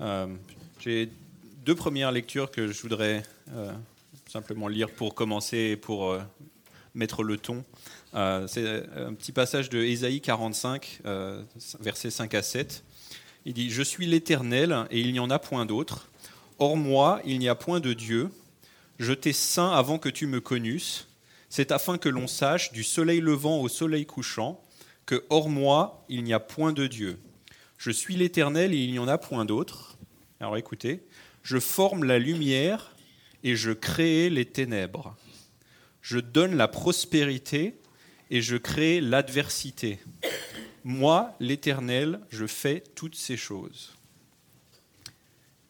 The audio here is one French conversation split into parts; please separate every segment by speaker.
Speaker 1: Euh, j'ai deux premières lectures que je voudrais euh, simplement lire pour commencer et pour euh, mettre le ton. c'est un petit passage de Ésaïe 45, versets 5 à 7. Il dit Je suis l'Éternel et il n'y en a point d'autre. Hors moi, il n'y a point de Dieu. Je t'ai saint avant que tu me connusses. C'est afin que l'on sache, du soleil levant au soleil couchant, que hors moi, il n'y a point de Dieu. Je suis l'Éternel et il n'y en a point d'autre. Alors écoutez, je forme la lumière et je crée les ténèbres. Je donne la prospérité et je crée l'adversité. Moi, l'Éternel, je fais toutes ces choses.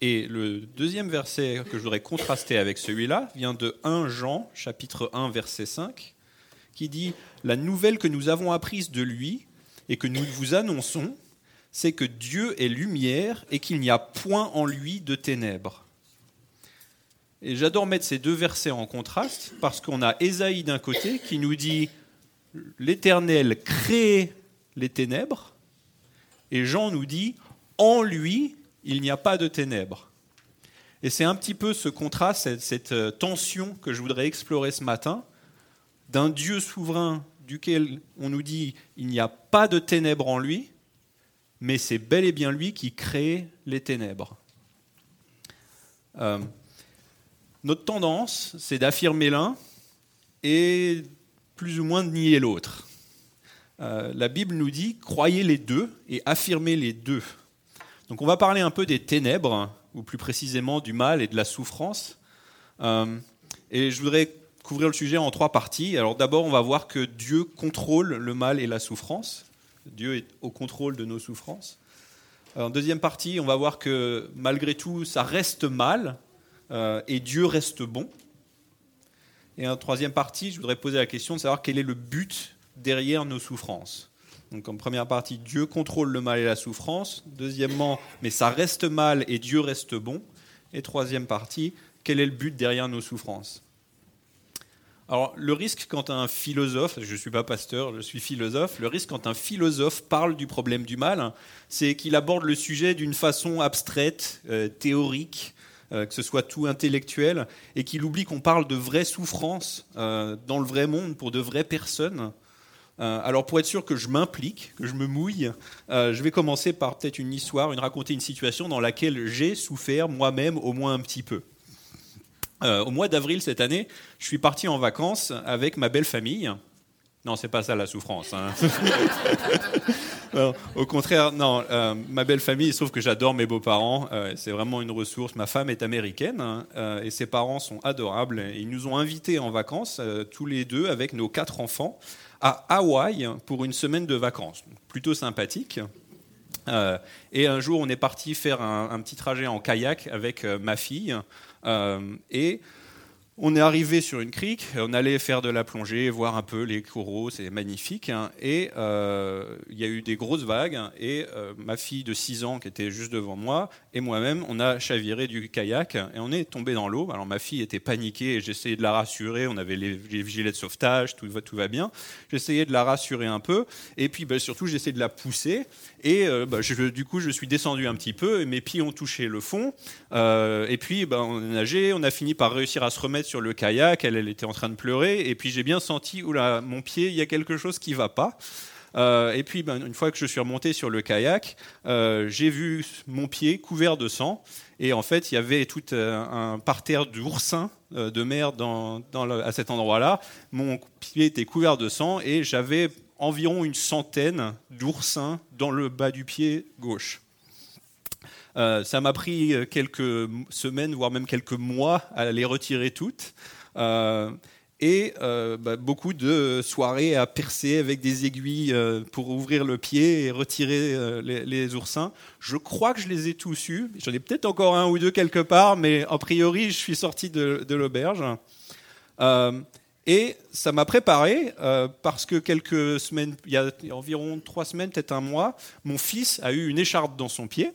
Speaker 1: Et le deuxième verset que je voudrais contraster avec celui-là vient de 1 Jean, chapitre 1, verset 5, qui dit La nouvelle que nous avons apprise de lui et que nous vous annonçons, c'est que Dieu est lumière et qu'il n'y a point en lui de ténèbres. Et j'adore mettre ces deux versets en contraste parce qu'on a Ésaïe d'un côté qui nous dit L'Éternel crée les ténèbres et Jean nous dit En lui, il n'y a pas de ténèbres. Et c'est un petit peu ce contraste, cette, euh, tension que je voudrais explorer ce matin, d'un Dieu souverain duquel on nous dit il n'y a pas de ténèbres en lui, mais c'est bel et bien lui qui crée les ténèbres. Euh, notre tendance, c'est d'affirmer l'un et plus ou moins de nier l'autre. Euh, la Bible nous dit croyez les deux et affirmez les deux. Donc on va parler un peu des ténèbres, ou plus précisément du mal et de la souffrance. Euh, et je voudrais couvrir le sujet en trois parties. Alors d'abord, on va voir que Dieu contrôle le mal et la souffrance. Dieu est au contrôle de nos souffrances. En deuxième partie, on va voir que malgré tout, ça reste mal euh, et Dieu reste bon. Et en troisième partie, je voudrais poser la question de savoir quel est le but derrière nos souffrances. Donc en première partie, Dieu contrôle le mal et la souffrance. Deuxièmement, mais ça reste mal et Dieu reste bon. Et troisième partie, quel est le but derrière nos souffrances? Alors, le risque quand un philosophe, je ne suis pas pasteur, je suis philosophe, le risque quand un philosophe parle du problème du mal, c'est qu'il aborde le sujet d'une façon abstraite, euh, théorique, euh, que ce soit tout intellectuel, et qu'il oublie qu'on parle de vraies souffrances euh, dans le vrai monde pour de vraies personnes. Alors pour être sûr que je m'implique, que je me mouille, je vais commencer par peut-être une histoire, une raconter une situation dans laquelle j'ai souffert moi-même au moins un petit peu. Euh, au mois d'avril cette année, je suis parti en vacances avec ma belle famille. Non, c'est pas ça la souffrance. Hein. au contraire, non. ma belle famille, sauf que j'adore mes beaux-parents. c'est vraiment une ressource. Ma femme est américaine hein, et ses parents sont adorables. Ils nous ont invités en vacances tous les deux avec nos quatre enfants à Hawaï pour une semaine de vacances. Plutôt sympathique. Euh, et un jour, on est parti faire un, petit trajet en kayak avec euh, ma fille. Euh, et on est arrivé sur une crique, on allait faire de la plongée, voir un peu les coraux, c'est magnifique. Hein. et euh, il y a eu des grosses vagues. Et euh, ma fille de 6 ans, qui était juste devant moi, et moi-même, on a chaviré du kayak et on est tombé dans l'eau. Alors ma fille était paniquée et j'essayais de la rassurer. On avait les, gilets de sauvetage, tout va, tout va bien. J'essayais de la rassurer un peu. Et puis bah, surtout, j'essayais de la pousser. Et euh, bah, du coup, je suis descendu un petit peu et mes pieds ont touché le fond. et puis, bah, on a nagé. On a fini par réussir à se remettre sur le kayak, elle, était en train de pleurer, et puis j'ai bien senti, oula, mon pied, il y a quelque chose qui va pas. Euh, et puis, ben, une fois que je suis remonté sur le kayak, euh, j'ai vu mon pied couvert de sang. Et en fait, il y avait tout euh, un parterre d'oursins de mer dans, à cet endroit-là. Mon pied était couvert de sang et j'avais environ une centaine d'oursins dans le bas du pied gauche. Euh, ça m'a pris euh, quelques semaines, voire même quelques mois à les retirer toutes. Euh, et bah, beaucoup de soirées à percer avec des aiguilles pour ouvrir le pied et retirer les, oursins. Je crois que je les ai tous eus. J'en ai peut-être encore un ou deux quelque part, mais a priori, je suis sorti de l'auberge. Et ça m'a préparé euh, parce que quelques semaines, il y a environ trois semaines, peut-être un mois, mon fils a eu une écharpe dans son pied.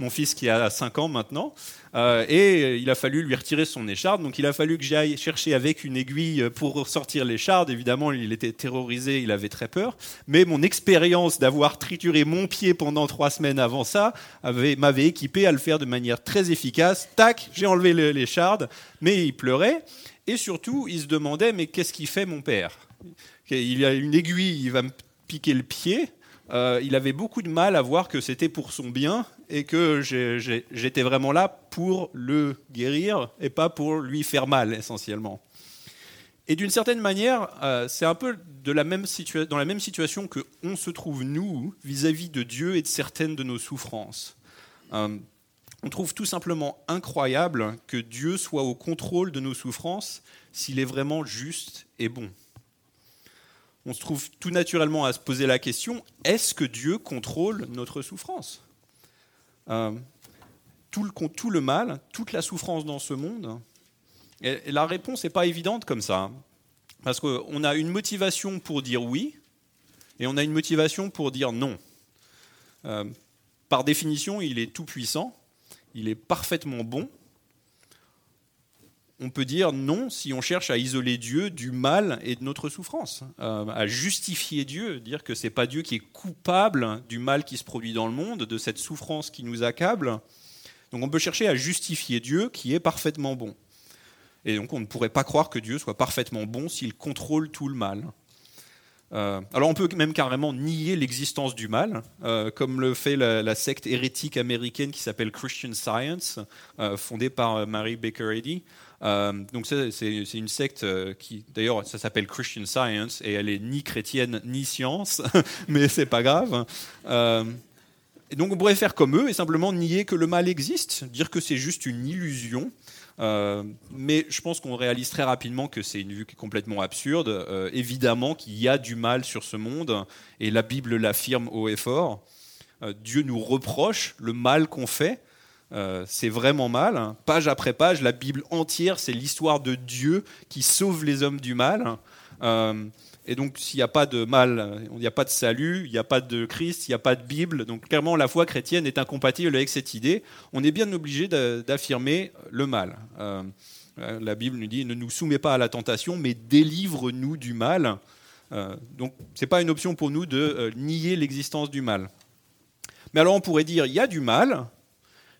Speaker 1: Mon fils qui a 5 ans maintenant. Euh, et il a fallu lui retirer son écharde. Donc il a fallu que j'aille chercher avec une aiguille pour sortir l'écharde. Évidemment, il était terrorisé, il avait très peur. Mais mon expérience d'avoir trituré mon pied pendant trois semaines avant ça m'avait équipé à le faire de manière très efficace. Tac, j'ai enlevé l'écharde, mais il pleurait. Et surtout, il se demandait, mais qu'est-ce qu'il fait mon père? Il a une aiguille, il va me piquer le pied. Euh, il avait beaucoup de mal à voir que c'était pour son bien et que j'étais vraiment là pour le guérir et pas pour lui faire mal essentiellement. Et d'une certaine manière, euh, c'est un peu de la même dans la même situation que on se trouve nous vis-à-vis de Dieu et de certaines de nos souffrances. Euh, on trouve tout simplement incroyable que Dieu soit au contrôle de nos souffrances s'il est vraiment juste et bon on se trouve tout naturellement à se poser la question, est-ce que Dieu contrôle notre souffrance euh, tout, le, mal, toute la souffrance dans ce monde et, La réponse n'est pas évidente comme ça. Hein. parce qu'on a une motivation pour dire oui, et on a une motivation pour dire non. Euh, par définition, il est tout puissant, il est parfaitement bon, on peut dire non si on cherche à isoler Dieu du mal et de notre souffrance, euh, à justifier Dieu, dire que c'est pas Dieu qui est coupable du mal qui se produit dans le monde, de cette souffrance qui nous accable. Donc on peut chercher à justifier Dieu qui est parfaitement bon. Et donc on ne pourrait pas croire que Dieu soit parfaitement bon s'il contrôle tout le mal. Euh, alors on peut même carrément nier l'existence du mal, euh, comme le fait la, secte hérétique américaine qui s'appelle Christian Science, fondée par Mary Baker Eddy. Euh, donc c'est une secte euh, qui, d'ailleurs, ça s'appelle Christian Science et elle est ni chrétienne ni science, mais c'est pas grave. Euh, et donc on pourrait faire comme eux et simplement nier que le mal existe, dire que c'est juste une illusion. Mais je pense qu'on réalise très rapidement que c'est une vue qui est complètement absurde. évidemment qu'il y a du mal sur ce monde, et la Bible l'affirme haut et fort. Dieu nous reproche le mal qu'on fait, euh, c'est vraiment mal. Hein. Page après page, la Bible entière, c'est l'histoire de Dieu qui sauve les hommes du mal. Euh, et donc, s'il n'y a pas de mal, il n'y a pas de salut, il n'y a pas de Christ, il n'y a pas de Bible. Donc, clairement, la foi chrétienne est incompatible avec cette idée. On est bien obligé d'affirmer le mal. Euh, la Bible nous dit ne nous soumets pas à la tentation, mais délivre-nous du mal. donc, ce n'est pas une option pour nous de nier l'existence du mal. Mais alors, on pourrait dire il y a du mal,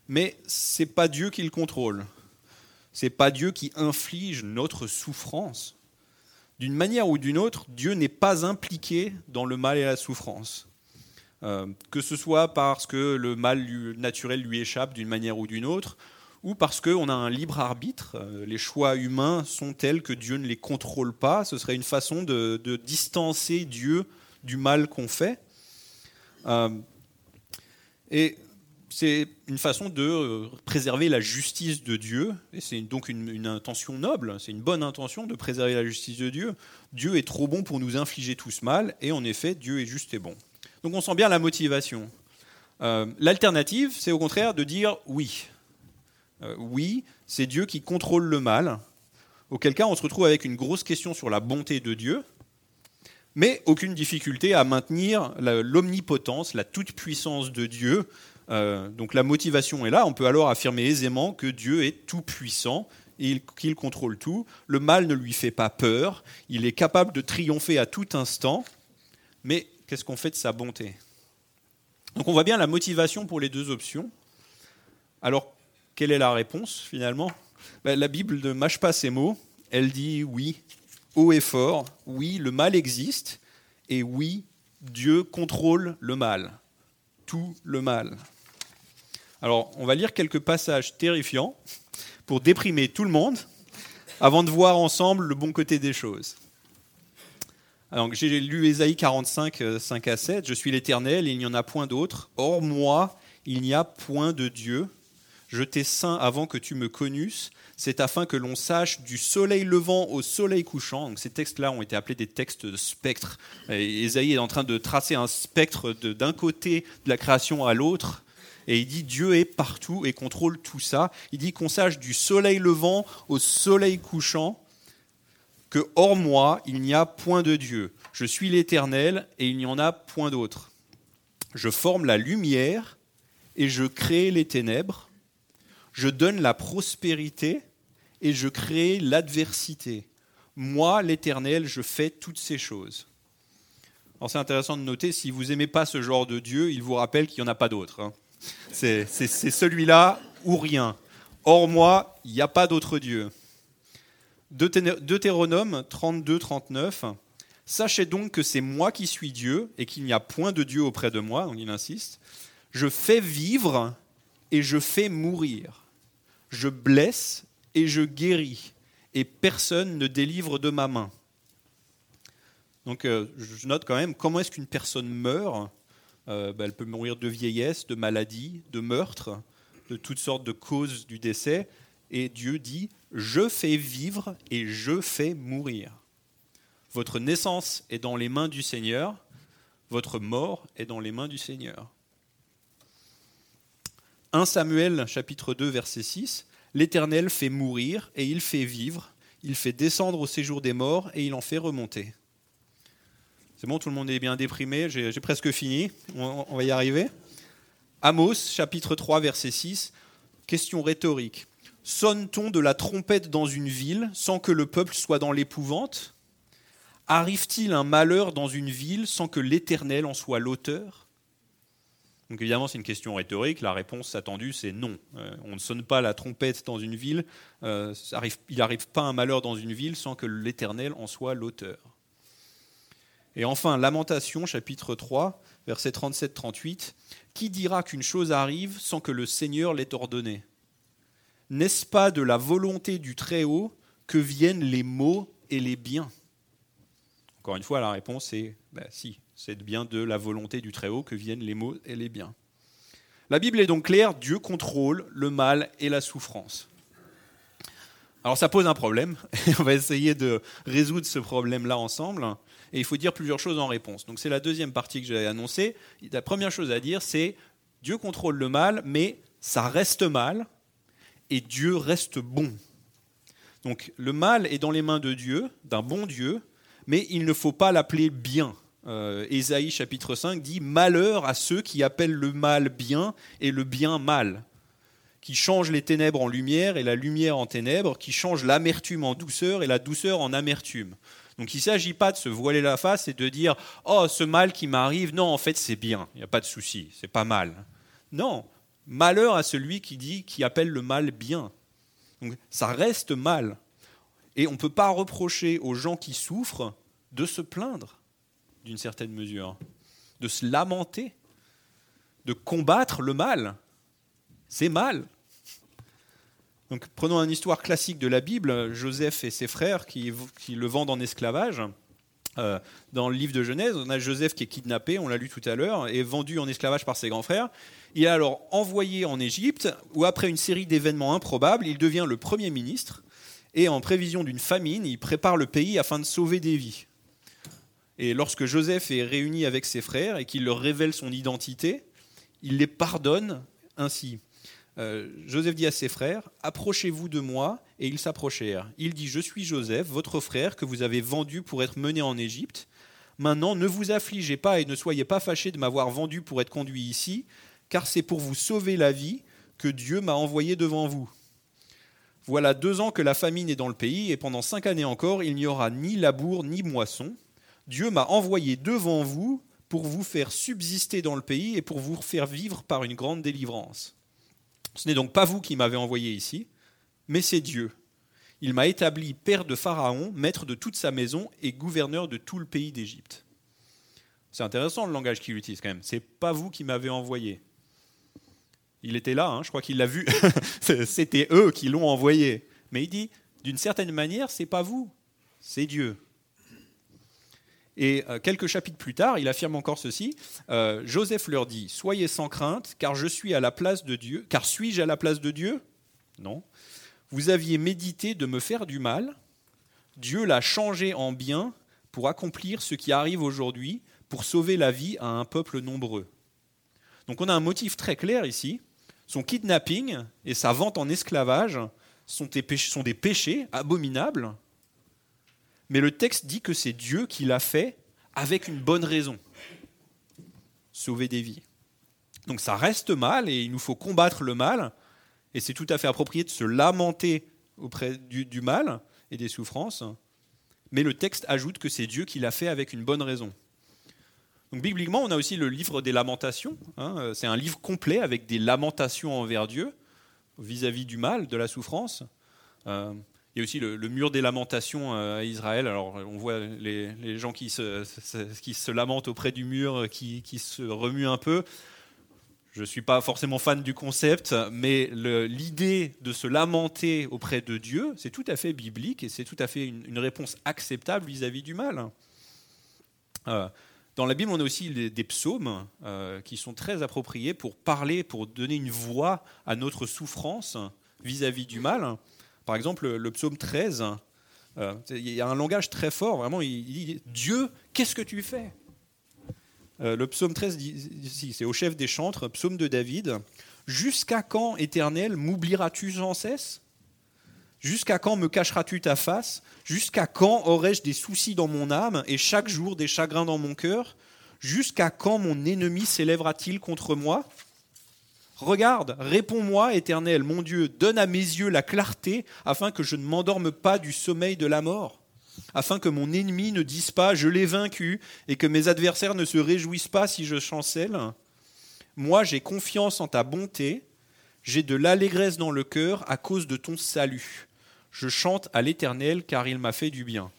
Speaker 1: mais c'est pas Dieu qui le contrôle. C'est pas Dieu qui inflige notre souffrance. D'une manière ou d'une autre, Dieu n'est pas impliqué dans le mal et la souffrance. Euh, que ce soit parce que le mal naturel lui échappe d'une manière ou d'une autre, ou parce qu'on a un libre arbitre. Euh, les choix humains sont tels que Dieu ne les contrôle pas. Ce serait une façon de, distancer Dieu du mal qu'on fait. Euh, c'est une façon de euh, préserver la justice de Dieu, et c'est donc une, intention noble, c'est une bonne intention de préserver la justice de Dieu. Dieu est trop bon pour nous infliger tout ce mal, et en effet, Dieu est juste et bon. Donc on sent bien la motivation. Euh, l'alternative, c'est au contraire de dire oui. Euh, oui, c'est Dieu qui contrôle le mal, auquel cas on se retrouve avec une grosse question sur la bonté de Dieu, mais aucune difficulté à maintenir l'omnipotence, la toute-puissance de Dieu euh, donc la motivation est là. On peut alors affirmer aisément que Dieu est tout puissant et qu'il contrôle tout. Le mal ne lui fait pas peur. Il est capable de triompher à tout instant. Mais qu'est-ce qu'on fait de sa bonté? Donc on voit bien la motivation pour les deux options. Alors quelle est la réponse finalement? Ben, La Bible ne mâche pas ses mots. Elle dit oui, haut et fort, oui, le mal existe, et oui, Dieu contrôle le mal, tout le mal. Alors, on va lire quelques passages terrifiants pour déprimer tout le monde avant de voir ensemble le bon côté des choses. Alors, j'ai lu Ésaïe 45, 5 à 7. Je suis l'Éternel il n'y en a point d'autre. Hors moi, il n'y a point de Dieu. Je t'ai saint avant que tu me connusses. C'est afin que l'on sache du soleil levant au soleil couchant. Donc, ces textes-là ont été appelés des textes de spectre. Ésaïe est en train de tracer un spectre d'un côté de la création à l'autre et il dit Dieu est partout et contrôle tout ça. Il dit qu'on sache du soleil levant au soleil couchant que hors moi, il n'y a point de Dieu. Je suis l'Éternel et il n'y en a point d'autre. Je forme la lumière et je crée les ténèbres. Je donne la prospérité et je crée l'adversité. Moi, l'Éternel, je fais toutes ces choses. Alors c'est intéressant de noter, si vous n'aimez pas ce genre de Dieu, il vous rappelle qu'il n'y en a pas d'autre. Hein. C'est celui-là ou rien. Hors moi, il n'y a pas d'autre Dieu. Deutéronome 32, 39. Sachez donc que c'est moi qui suis Dieu et qu'il n'y a point de Dieu auprès de moi, donc il insiste. Je fais vivre et je fais mourir. Je blesse et je guéris, et personne ne délivre de ma main. Donc euh, je note quand même comment est-ce qu'une personne meurt. Euh, ben, elle peut mourir de vieillesse, de maladie, de meurtre, de toutes sortes de causes du décès. Et Dieu dit, je fais vivre et je fais mourir. Votre naissance est dans les mains du Seigneur, votre mort est dans les mains du Seigneur. 1 Samuel chapitre 2 verset 6, L'Éternel fait mourir et il fait vivre, il fait descendre au séjour des morts et il en fait remonter. C'est bon, tout le monde est bien déprimé, j'ai presque fini, on, va y arriver. Amos chapitre 3 verset 6, question rhétorique. Sonne-t-on de la trompette dans une ville sans que le peuple soit dans l'épouvante? Arrive-t-il un malheur dans une ville sans que l'Éternel en soit l'auteur? Donc évidemment, c'est une question rhétorique. La réponse attendue, c'est non. Euh, on ne sonne pas la trompette dans une ville. Euh, il n'arrive pas un malheur dans une ville sans que l'Éternel en soit l'auteur. Et enfin, Lamentation, chapitre 3, versets 37-38. Qui dira qu'une chose arrive sans que le Seigneur l'ait ordonné n'est-ce pas de la volonté du Très-Haut que viennent les maux et les biens? Encore une fois, la réponse est bah, si, c'est bien de la volonté du Très-Haut que viennent les maux et les biens. La Bible est donc claire, Dieu contrôle le mal et la souffrance. Alors ça pose un problème, on va essayer de résoudre ce problème-là ensemble, et il faut dire plusieurs choses en réponse. Donc c'est la deuxième partie que j'ai annoncée. La première chose à dire, c'est Dieu contrôle le mal, mais ça reste mal, et Dieu reste bon. Donc le mal est dans les mains de Dieu, d'un bon Dieu, mais il ne faut pas l'appeler bien. Euh, Ésaïe chapitre 5 dit Malheur à ceux qui appellent le mal bien et le bien mal, qui changent les ténèbres en lumière et la lumière en ténèbres, qui changent l'amertume en douceur et la douceur en amertume. Donc il ne s'agit pas de se voiler la face et de dire Oh, ce mal qui m'arrive, non, en fait c'est bien, il n'y a pas de souci, c'est pas mal. Non, Malheur à celui qui dit, qui appelle le mal bien. Donc, ça reste mal. Et on ne peut pas reprocher aux gens qui souffrent de se plaindre, d'une certaine mesure, de se lamenter, de combattre le mal. C'est mal. Prenons une histoire classique de la Bible, Joseph et ses frères qui, qui le vendent en esclavage. Euh, dans le livre de Genèse, on a Joseph qui est kidnappé, on l'a lu tout à l'heure, et vendu en esclavage par ses grands frères. Il est alors envoyé en Égypte, où après une série d'événements improbables, il devient le premier ministre, et en prévision d'une famine, il prépare le pays afin de sauver des vies. Et lorsque Joseph est réuni avec ses frères et qu'il leur révèle son identité, il les pardonne ainsi. Euh, Joseph dit à ses frères, Approchez-vous de moi, et ils s'approchèrent. Il dit, Je suis Joseph, votre frère, que vous avez vendu pour être mené en Égypte. Maintenant, ne vous affligez pas et ne soyez pas fâchés de m'avoir vendu pour être conduit ici, car c'est pour vous sauver la vie que Dieu m'a envoyé devant vous. Voilà deux ans que la famine est dans le pays, et pendant cinq années encore, il n'y aura ni labour ni moisson. Dieu m'a envoyé devant vous pour vous faire subsister dans le pays et pour vous faire vivre par une grande délivrance. Ce n'est donc pas vous qui m'avez envoyé ici, mais c'est Dieu. Il m'a établi père de Pharaon, maître de toute sa maison et gouverneur de tout le pays d'Égypte. C'est intéressant le langage qu'il utilise quand même. C'est pas vous qui m'avez envoyé, il était là, hein, je crois qu'il l'a vu. C'était eux qui l'ont envoyé. Mais il dit, d'une certaine manière, c'est pas vous, c'est Dieu. Et euh, quelques chapitres plus tard, il affirme encore ceci euh, Joseph leur dit Soyez sans crainte, car je suis à la place de Dieu. Car suis-je à la place de Dieu? Non. Vous aviez médité de me faire du mal. Dieu l'a changé en bien pour accomplir ce qui arrive aujourd'hui, pour sauver la vie à un peuple nombreux. Donc on a un motif très clair ici son kidnapping et sa vente en esclavage sont des péchés, abominables, mais le texte dit que c'est Dieu qui l'a fait avec une bonne raison. Sauver des vies. Donc ça reste mal et il nous faut combattre le mal, et c'est tout à fait approprié de se lamenter auprès du, mal et des souffrances, mais le texte ajoute que c'est Dieu qui l'a fait avec une bonne raison. Donc bibliquement, on a aussi le livre des lamentations. Hein. c'est un livre complet avec des lamentations envers Dieu vis-à-vis du mal, de la souffrance. Euh, il y a aussi le, mur des lamentations euh, à Israël. Alors, on voit les, gens qui se, qui se, lamentent auprès du mur, qui, qui se remuent un peu. Je ne suis pas forcément fan du concept, mais l'idée de se lamenter auprès de Dieu, c'est tout à fait biblique et c'est tout à fait une, réponse acceptable vis-à-vis du mal. Euh, dans la Bible, on a aussi des psaumes euh, qui sont très appropriés pour parler, pour donner une voix à notre souffrance vis-à-vis du mal. Par exemple, le psaume 13, euh, il y a un langage très fort, vraiment, il dit Dieu, qu'est-ce que tu fais? Euh, Le psaume 13 dit, c'est au chef des chantres, psaume de David Jusqu'à quand, éternel, m'oublieras-tu sans cesse? Jusqu'à quand me cacheras-tu ta face? Jusqu'à quand aurai-je des soucis dans mon âme et chaque jour des chagrins dans mon cœur? Jusqu'à quand mon ennemi s'élèvera-t-il contre moi? Regarde, réponds-moi, Éternel, mon Dieu, donne à mes yeux la clarté, afin que je ne m'endorme pas du sommeil de la mort, afin que mon ennemi ne dise pas je l'ai vaincu, et que mes adversaires ne se réjouissent pas si je chancelle. Moi, j'ai confiance en ta bonté, j'ai de l'allégresse dans le cœur à cause de ton salut. Je chante à l'Éternel car il m'a fait du bien.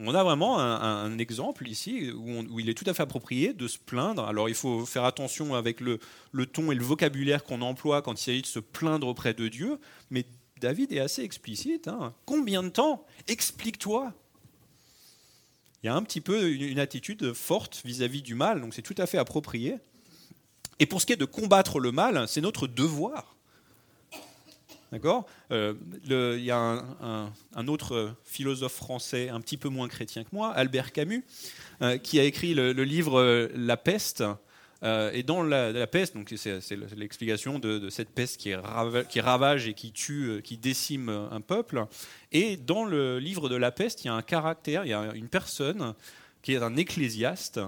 Speaker 1: On a vraiment un, exemple ici où, il est tout à fait approprié de se plaindre. Alors il faut faire attention avec le, ton et le vocabulaire qu'on emploie quand il s'agit de se plaindre auprès de Dieu, mais David est assez explicite. Hein. Combien de temps Explique-toi? Il y a un petit peu une, attitude forte vis-à-vis du mal, donc c'est tout à fait approprié. Et pour ce qui est de combattre le mal, c'est notre devoir. D'accord euh, Il y a un, autre philosophe français, un petit peu moins chrétien que moi, Albert Camus, euh, qui a écrit le, livre euh, La peste. et dans la, peste, donc c'est l'explication de, cette peste qui, qui, ravage et qui tue, qui décime un peuple. Et dans le livre de la peste, il y a un caractère, il y a une personne qui est un ecclésiaste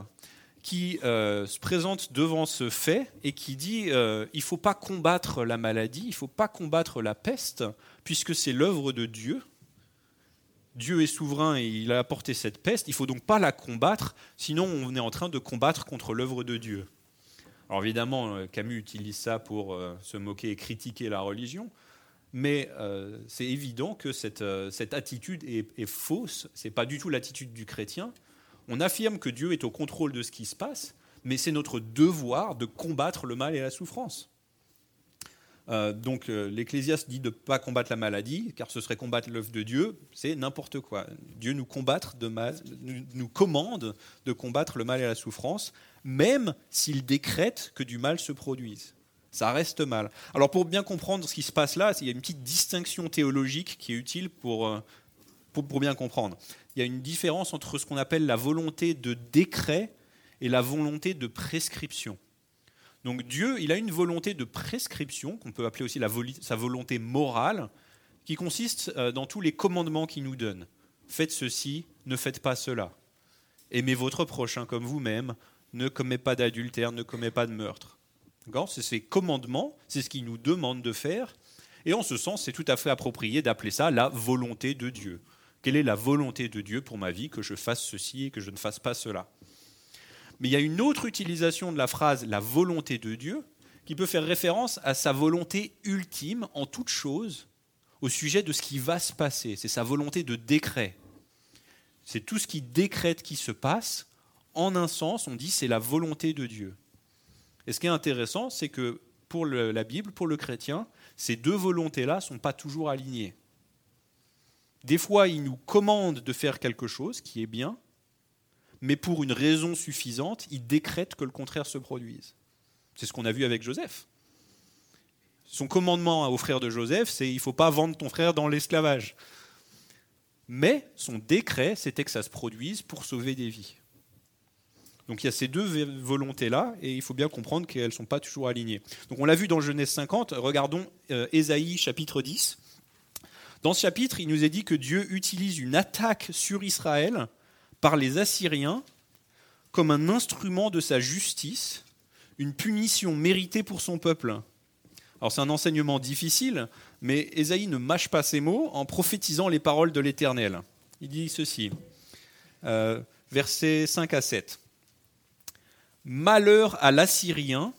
Speaker 1: qui euh, se présente devant ce fait et qui dit euh, il ne faut pas combattre la maladie, il ne faut pas combattre la peste, puisque c'est l'œuvre de Dieu. Dieu est souverain et il a apporté cette peste, il ne faut donc pas la combattre, sinon on est en train de combattre contre l'œuvre de Dieu. Alors évidemment, euh, Camus utilise ça pour se moquer et critiquer la religion, mais c'est évident que cette, cette attitude est, est fausse, ce n'est pas du tout l'attitude du chrétien, on affirme que Dieu est au contrôle de ce qui se passe, mais c'est notre devoir de combattre le mal et la souffrance. Euh, donc euh, l'Ecclésiaste dit de ne pas combattre la maladie, car ce serait combattre l'œuvre de Dieu, c'est n'importe quoi. Dieu nous, commande de combattre le mal et la souffrance, même s'il décrète que du mal se produise. Ça reste mal. Alors pour bien comprendre ce qui se passe là, il y a une petite distinction théologique qui est utile pour, euh, pour bien comprendre il y a une différence entre ce qu'on appelle la volonté de décret et la volonté de prescription. Donc Dieu, il a une volonté de prescription, qu'on peut appeler aussi sa volonté morale, qui consiste euh, dans tous les commandements qu'il nous donne. Faites ceci, ne faites pas cela. Aimez votre prochain comme vous-même, ne commettez pas d'adultère, ne commettez pas de meurtre. C'est ces commandements, c'est ce qu'il nous demande de faire. Et en ce sens, c'est tout à fait approprié d'appeler ça la volonté de Dieu. Quelle est la volonté de Dieu pour ma vie, que je fasse ceci et que je ne fasse pas cela? Mais il y a une autre utilisation de la phrase la volonté de Dieu qui peut faire référence à sa volonté ultime en toute chose au sujet de ce qui va se passer. C'est sa volonté de décret. C'est tout ce qui décrète qui se passe. En un sens, on dit c'est la volonté de Dieu. Et ce qui est intéressant, c'est que pour la Bible, pour le chrétien, ces deux volontés-là ne sont pas toujours alignées. Des fois, il nous commande de faire quelque chose qui est bien, mais pour une raison suffisante, il décrète que le contraire se produise. C'est ce qu'on a vu avec Joseph. Son commandement au frère de Joseph, c'est il ne faut pas vendre ton frère dans l'esclavage. Mais son décret, c'était que ça se produise pour sauver des vies. Donc il y a ces deux volontés-là, et il faut bien comprendre qu'elles ne sont pas toujours alignées. Donc on l'a vu dans Genèse 50, regardons euh, Ésaïe chapitre 10. Dans ce chapitre, il nous est dit que Dieu utilise une attaque sur Israël par les Assyriens comme un instrument de sa justice, une punition méritée pour son peuple. Alors c'est un enseignement difficile, mais Ésaïe ne mâche pas ses mots en prophétisant les paroles de l'Éternel. Il dit ceci, euh, versets 5 à 7. Malheur à l'Assyrien,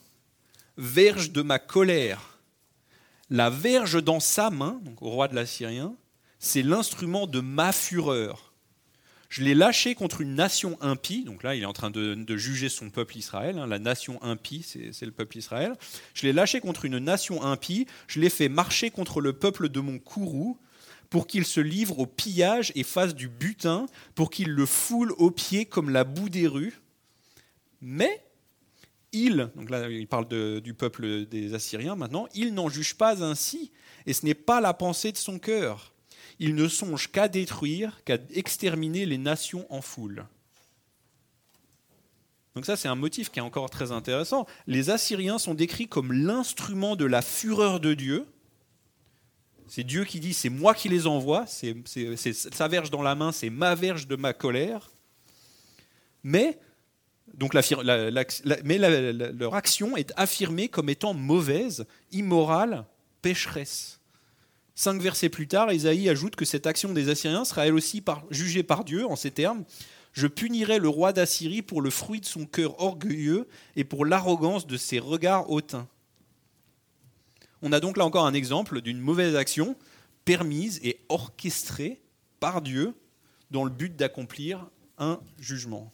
Speaker 1: verge de ma colère. La verge dans sa main, donc au roi de l'Assyrien, c'est l'instrument de ma fureur. Je l'ai lâché contre une nation impie, donc là il est en train de, juger son peuple Israël, hein. la nation impie c'est le peuple Israël. Je l'ai lâché contre une nation impie, je l'ai fait marcher contre le peuple de mon courroux, pour qu'il se livre au pillage et fasse du butin, pour qu'il le foule aux pieds comme la boue des rues. Mais il, donc là il parle du peuple des Assyriens maintenant, il n'en juge pas ainsi, et ce n'est pas la pensée de son cœur il ne songe qu'à détruire, qu'à exterminer les nations en foule. Donc ça, c'est un motif qui est encore très intéressant. Les Assyriens sont décrits comme l'instrument de la fureur de Dieu. C'est Dieu qui dit, c'est moi qui les envoie, c'est sa verge dans la main, c'est ma verge de ma colère. Mais, donc mais leur action est affirmée comme étant mauvaise, immorale, pécheresse. Cinq versets plus tard, Isaïe ajoute que cette action des Assyriens sera elle aussi jugée par Dieu en ces termes Je punirai le roi d'Assyrie pour le fruit de son cœur orgueilleux et pour l'arrogance de ses regards hautains. On a donc là encore un exemple d'une mauvaise action permise et orchestrée par Dieu dans le but d'accomplir un jugement.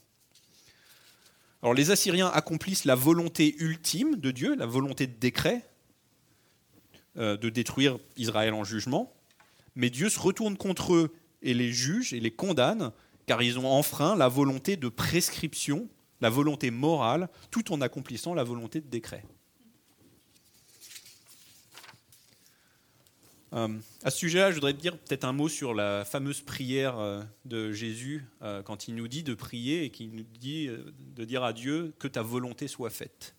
Speaker 1: Alors les Assyriens accomplissent la volonté ultime de Dieu, la volonté de décret, euh, de détruire Israël en jugement, mais Dieu se retourne contre eux et les juge et les condamne, car ils ont enfreint la volonté de prescription, la volonté morale, tout en accomplissant la volonté de décret. Euh, à ce sujet-là, je voudrais dire peut-être un mot sur la fameuse prière euh, de Jésus quand il nous dit de prier et qu'il nous dit de dire à Dieu que ta volonté soit faite.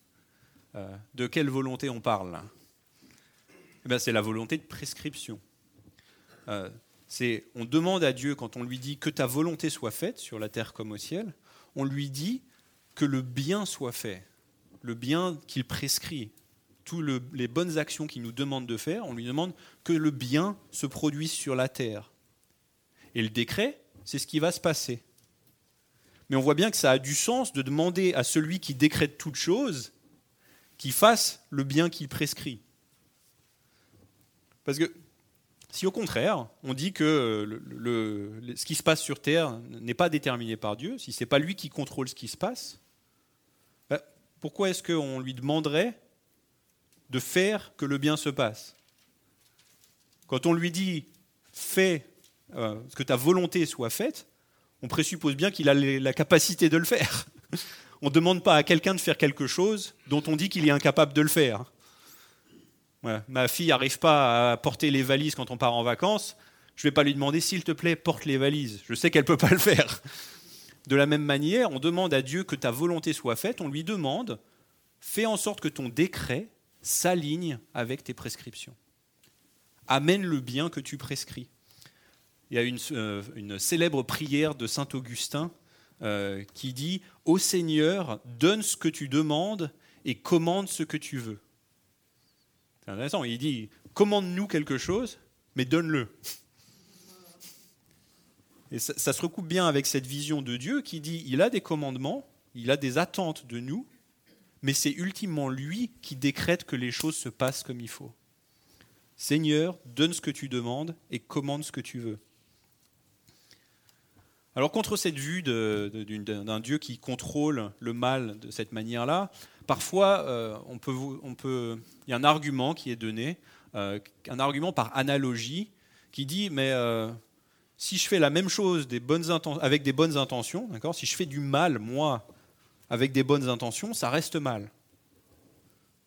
Speaker 1: de quelle volonté on parle eh ben, c'est la volonté de prescription. Euh, c'est, on demande à Dieu, quand on lui dit que ta volonté soit faite sur la terre comme au ciel, on lui dit que le bien soit fait, le bien qu'il prescrit, toutes les bonnes actions qu'il nous demande de faire, on lui demande que le bien se produise sur la terre. Et le décret, c'est ce qui va se passer. Mais on voit bien que ça a du sens de demander à celui qui décrète toute chose qu'il fasse le bien qu'il prescrit. Parce que si au contraire, on dit que ce qui se passe sur Terre n'est pas déterminé par Dieu, si ce n'est pas lui qui contrôle ce qui se passe, bah, pourquoi est-ce qu'on lui demanderait de faire que le bien se passe Quand on lui dit fais euh, que ta volonté soit faite, on présuppose bien qu'il a la capacité de le faire. On ne demande pas à quelqu'un de faire quelque chose dont on dit qu'il est incapable de le faire. Ma fille n'arrive pas à porter les valises quand on part en vacances. Je ne vais pas lui demander, s'il te plaît, porte les valises. Je sais qu'elle ne peut pas le faire. De la même manière, on demande à Dieu que ta volonté soit faite. On lui demande, fais en sorte que ton décret s'aligne avec tes prescriptions. Amène le bien que tu prescris. Il y a une, euh, célèbre prière de Saint Augustin euh, qui dit Ô Seigneur, donne ce que tu demandes et commande ce que tu veux. C'est intéressant. Il dit commande-nous quelque chose, mais donne-le. Et ça, se recoupe bien avec cette vision de Dieu qui dit il a des commandements, il a des attentes de nous, mais c'est ultimement lui qui décrète que les choses se passent comme il faut. Seigneur, donne ce que tu demandes et commande ce que tu veux. Alors contre cette vue d'un Dieu qui contrôle le mal de cette manière-là, parfois, euh, on peut, il y a un argument qui est donné, euh, un argument par analogie, qui dit mais euh, si je fais la même chose avec des bonnes intentions, si je fais du mal moi avec des bonnes intentions, ça reste mal.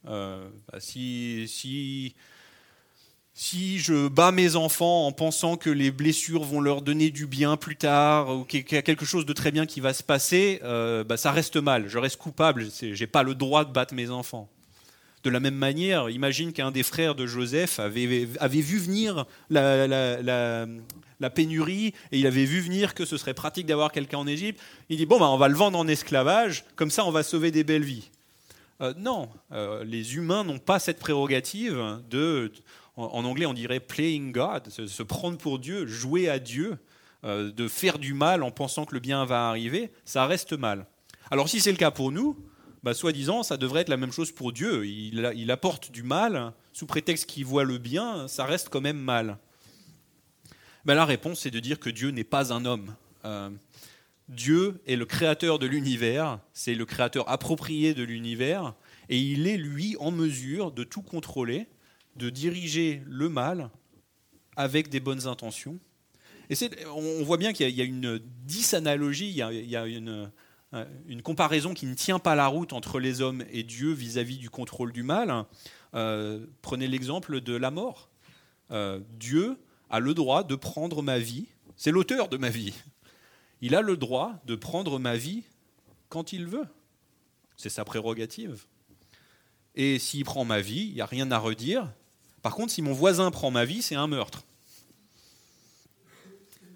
Speaker 1: Bah, si, si si je bats mes enfants en pensant que les blessures vont leur donner du bien plus tard, ou qu'il y a quelque chose de très bien qui va se passer, euh, bah, ça reste mal. Je reste coupable. Je n'ai pas le droit de battre mes enfants. De la même manière, imagine qu'un des frères de Joseph avait, vu venir la, la, pénurie et il avait vu venir que ce serait pratique d'avoir quelqu'un en Égypte. Il dit Bon, bah, on va le vendre en esclavage, comme ça on va sauver des belles vies. Euh, non, euh, les humains n'ont pas cette prérogative de, en, anglais on dirait playing God, se, prendre pour Dieu, jouer à Dieu, euh, de faire du mal en pensant que le bien va arriver, ça reste mal. Alors si c'est le cas pour nous, bah, soi-disant, ça devrait être la même chose pour Dieu. Il, apporte du mal, sous prétexte qu'il voit le bien, ça reste quand même mal. Ben, la réponse, c'est de dire que Dieu n'est pas un homme. Dieu est le créateur de l'univers, c'est le créateur approprié de l'univers, et il est, lui, en mesure de tout contrôler, de diriger le mal avec des bonnes intentions. Et on voit bien qu'il y a une disanalogie, il y a, une, comparaison qui ne tient pas la route entre les hommes et Dieu vis-à-vis du contrôle du mal. Euh, prenez l'exemple de la mort. Euh, Dieu a le droit de prendre ma vie, c'est l'auteur de ma vie il a le droit de prendre ma vie quand il veut. C'est sa prérogative. Et s'il prend ma vie, il n'y a rien à redire. Par contre, si mon voisin prend ma vie, c'est un meurtre.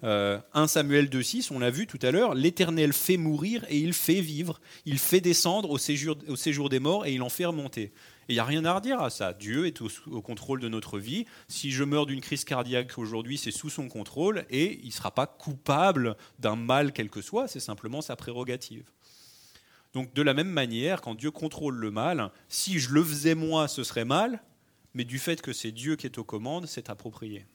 Speaker 1: 1 euh, Samuel 2,6, on l'a vu tout à l'heure, l'Éternel fait mourir et il fait vivre, il fait descendre au séjour, au séjour des morts et il en fait remonter. Et il n'y a rien à redire à ça. Dieu est au, contrôle de notre vie. Si je meurs d'une crise cardiaque aujourd'hui, c'est sous son contrôle et il ne sera pas coupable d'un mal quel que soit, c'est simplement sa prérogative. Donc de la même manière, quand Dieu contrôle le mal, si je le faisais moi, ce serait mal, mais du fait que c'est Dieu qui est aux commandes, c'est approprié.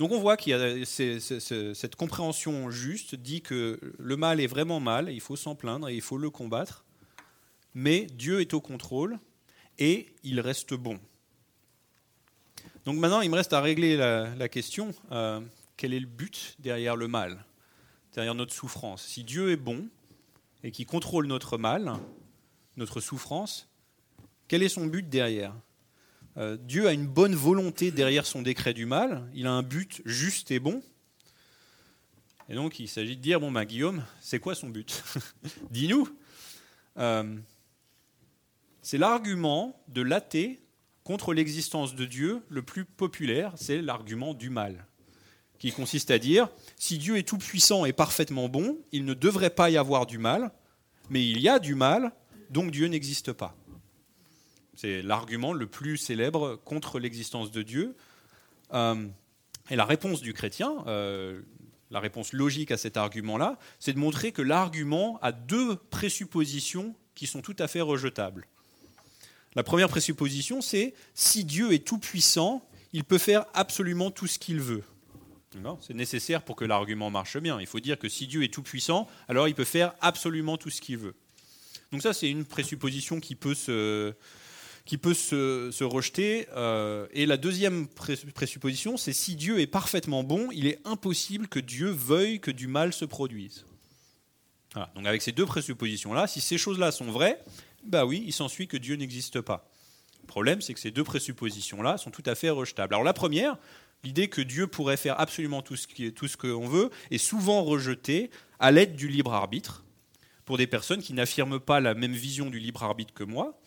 Speaker 1: Donc on voit qu'il y a cette compréhension juste dit que le mal est vraiment mal, il faut s'en plaindre et il faut le combattre. Mais Dieu est au contrôle et il reste bon. Donc maintenant, il me reste à régler la, question, euh, quel est le but derrière le mal, derrière notre souffrance? Si Dieu est bon et qui contrôle notre mal, notre souffrance, quel est son but derrière? Euh, Dieu a une bonne volonté derrière son décret du mal, il a un but juste et bon. Et donc il s'agit de dire, bon ben Guillaume, c'est quoi son but Dis-nous. Euh, c'est l'argument de l'athée contre l'existence de Dieu le plus populaire, c'est l'argument du mal, qui consiste à dire, si Dieu est tout-puissant et parfaitement bon, il ne devrait pas y avoir du mal, mais il y a du mal, donc Dieu n'existe pas. C'est l'argument le plus célèbre contre l'existence de Dieu. Euh, et la réponse du chrétien, euh, la réponse logique à cet argument-là, c'est de montrer que l'argument a deux présuppositions qui sont tout à fait rejetables. La première présupposition, c'est si Dieu est tout-puissant, il peut faire absolument tout ce qu'il veut. C'est nécessaire pour que l'argument marche bien. Il faut dire que si Dieu est tout-puissant, alors il peut faire absolument tout ce qu'il veut. Donc ça, c'est une présupposition qui peut se, qui peut se, rejeter. Euh, et la deuxième présupposition, c'est si Dieu est parfaitement bon, il est impossible que Dieu veuille que du mal se produise. Donc avec ces deux présuppositions-là, si ces choses-là sont vraies, bah oui, il s'ensuit que Dieu n'existe pas. Le problème, c'est que ces deux présuppositions-là sont tout à fait rejetables. Alors la première, l'idée que Dieu pourrait faire absolument tout ce qu'on veut, est souvent rejetée à l'aide du libre arbitre pour des personnes qui n'affirment pas la même vision du libre arbitre que moi.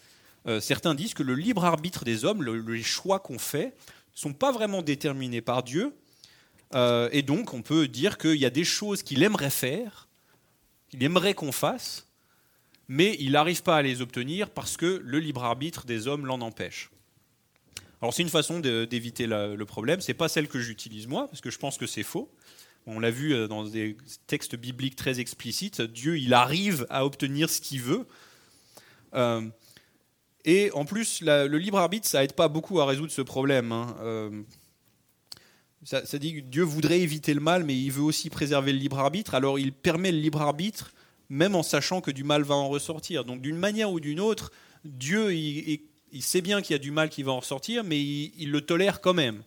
Speaker 1: Euh, certains disent que le libre arbitre des hommes, les choix qu'on fait, ne sont pas vraiment déterminés par Dieu. Euh, et donc, on peut dire qu'il y a des choses qu'il aimerait faire, qu'il aimerait qu'on fasse, mais il n'arrive pas à les obtenir parce que le libre arbitre des hommes l'en empêche. Alors c'est une façon d'éviter le problème, c'est pas celle que j'utilise moi, parce que je pense que c'est faux. On l'a vu euh, dans des textes bibliques très explicites, Dieu il arrive à obtenir ce qu'il veut. Et en plus, le libre arbitre, ça aide pas beaucoup à résoudre ce problème. Hein. Euh, ça, dit que Dieu voudrait éviter le mal, mais il veut aussi préserver le libre arbitre. Alors il permet le libre arbitre même en sachant que du mal va en ressortir. Donc d'une manière ou d'une autre, Dieu, il, sait bien qu'il y a du mal qui va en ressortir, mais il, le tolère quand même.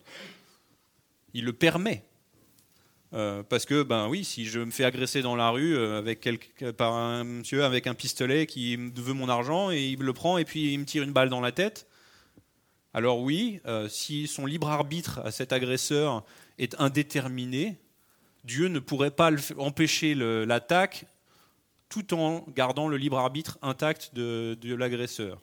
Speaker 1: Il le permet. Euh, parce que, ben oui, si je me fais agresser dans la rue euh, avec par un monsieur avec un pistolet qui veut mon argent et il le prend et puis il me tire une balle dans la tête, alors oui, euh, si son libre arbitre à cet agresseur est indéterminé, Dieu ne pourrait pas empêcher l'attaque tout en gardant le libre arbitre intact de, l'agresseur.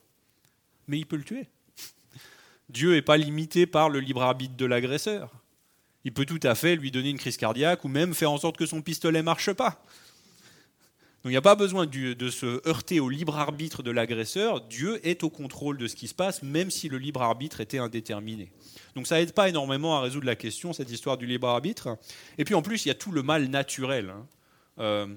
Speaker 1: Mais il peut le tuer. Dieu n'est pas limité par le libre arbitre de l'agresseur. Il peut tout à fait lui donner une crise cardiaque ou même faire en sorte que son pistolet ne marche pas. Donc il n'y a pas besoin de se heurter au libre arbitre de l'agresseur. Dieu est au contrôle de ce qui se passe, même si le libre arbitre était indéterminé. Donc ça n'aide pas énormément à résoudre la question, cette histoire du libre arbitre. Et puis en plus, il y a tout le mal naturel. Hein. Euh,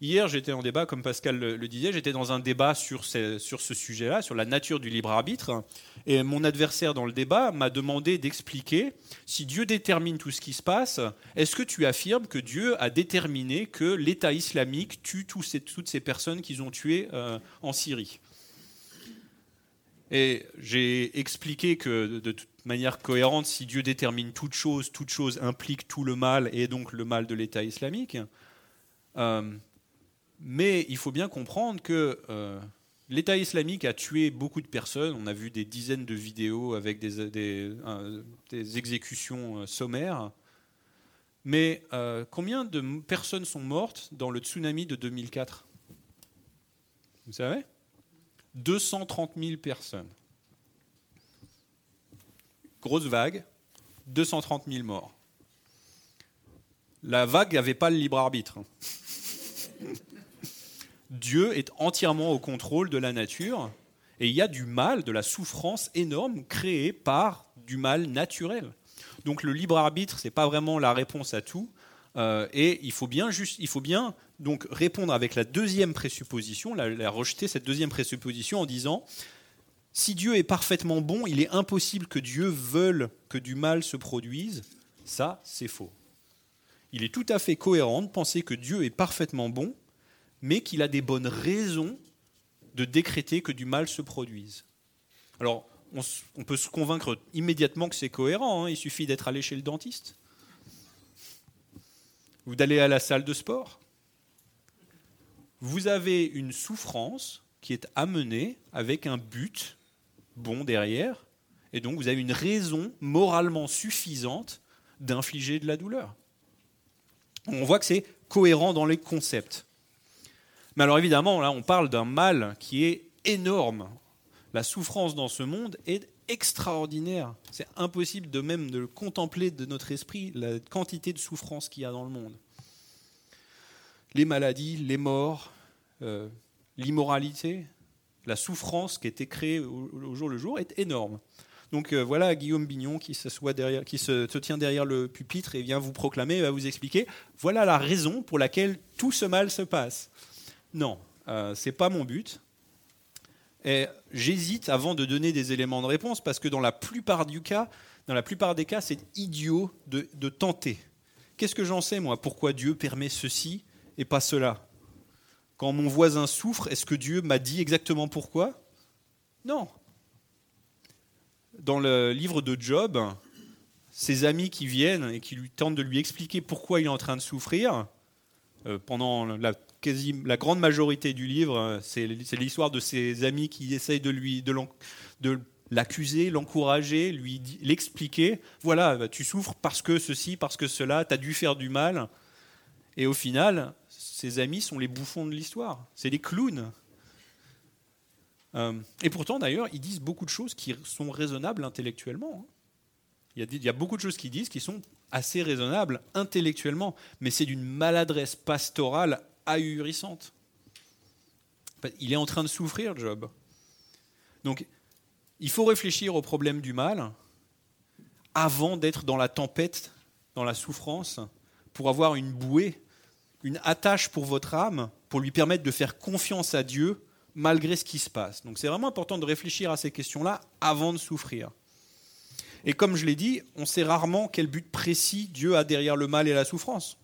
Speaker 1: hier, j'étais en débat, comme Pascal le, disait, j'étais dans un débat sur ce, sujet-là, sur la nature du libre arbitre. Et mon adversaire dans le débat m'a demandé d'expliquer si Dieu détermine tout ce qui se passe, est-ce que tu affirmes que Dieu a déterminé que l'État islamique tue toutes ces personnes qu'ils ont tuées euh, en Syrie? Et j'ai expliqué que de toute manière cohérente, si Dieu détermine toute chose, toute chose implique tout le mal et donc le mal de l'État islamique. Euh, mais il faut bien comprendre que euh, l'État islamique a tué beaucoup de personnes. On a vu des dizaines de vidéos avec des, euh, exécutions sommaires. Mais combien de personnes sont mortes dans le tsunami de 2004 Vous savez? 230 000 personnes. Grosse vague, 230 000 morts. La vague n'avait pas le libre arbitre. Dieu est entièrement au contrôle de la nature et il y a du mal, de la souffrance énorme créée par du mal naturel. Donc le libre arbitre, ce n'est pas vraiment la réponse à tout. Euh, et il faut bien, juste, il faut bien donc répondre avec la deuxième présupposition, la, rejeter cette deuxième présupposition en disant si Dieu est parfaitement bon, il est impossible que Dieu veuille que du mal se produise. Ça, c'est faux. Il est tout à fait cohérent de penser que Dieu est parfaitement bon, mais qu'il a des bonnes raisons de décréter que du mal se produise. Alors, on, peut se convaincre immédiatement que c'est cohérent, hein. il suffit d'être allé chez le dentiste, ou d'aller à la salle de sport vous avez une souffrance qui est amenée avec un but bon derrière, et donc vous avez une raison moralement suffisante d'infliger de la douleur. On voit que c'est cohérent dans les concepts. Mais alors évidemment, là, on parle d'un mal qui est énorme. La souffrance dans ce monde est extraordinaire. C'est impossible de même de le contempler de notre esprit, la quantité de souffrance qu'il y a dans le monde les maladies, les morts, euh, l'immoralité, la souffrance qui été créée au, jour le jour est énorme. Donc euh, voilà Guillaume Bignon qui, se, se, tient derrière le pupitre et vient vous proclamer, va vous expliquer, voilà la raison pour laquelle tout ce mal se passe. Non, euh, c'est pas mon but. Et j'hésite avant de donner des éléments de réponse parce que dans la plupart du cas, dans la plupart des cas, c'est idiot de, tenter. Qu'est-ce que j'en sais moi? Pourquoi Dieu permet ceci et pas cela? Quand mon voisin souffre, est-ce que Dieu m'a dit exactement pourquoi? Non. Dans le livre de Job, ses amis qui viennent et qui lui tentent de lui expliquer pourquoi il est en train de souffrir, euh, pendant la, quasi, la grande majorité du livre, c'est l'histoire de ses amis qui essayent de lui de l'accuser, l'encourager, lui l'expliquer. Voilà, bah, tu souffres parce que ceci, parce que cela, tu as dû faire du mal. Et au final, ses amis sont les bouffons de l'histoire, c'est les clowns. Euh, et pourtant, d'ailleurs, ils disent beaucoup de choses qui sont raisonnables intellectuellement. Hein. Il y, a, il y a beaucoup de choses qu'ils disent qui sont assez raisonnables intellectuellement, mais c'est d'une maladresse pastorale ahurissante. Il est en train de souffrir, Job. Donc, il faut réfléchir au problème du mal avant d'être dans la tempête, dans la souffrance, pour avoir une bouée une attache pour votre âme, pour lui permettre de faire confiance à Dieu malgré ce qui se passe. Donc c'est vraiment important de réfléchir à ces questions-là avant de souffrir. Et comme je l'ai dit, on sait rarement quel but précis Dieu a derrière le mal et la souffrance.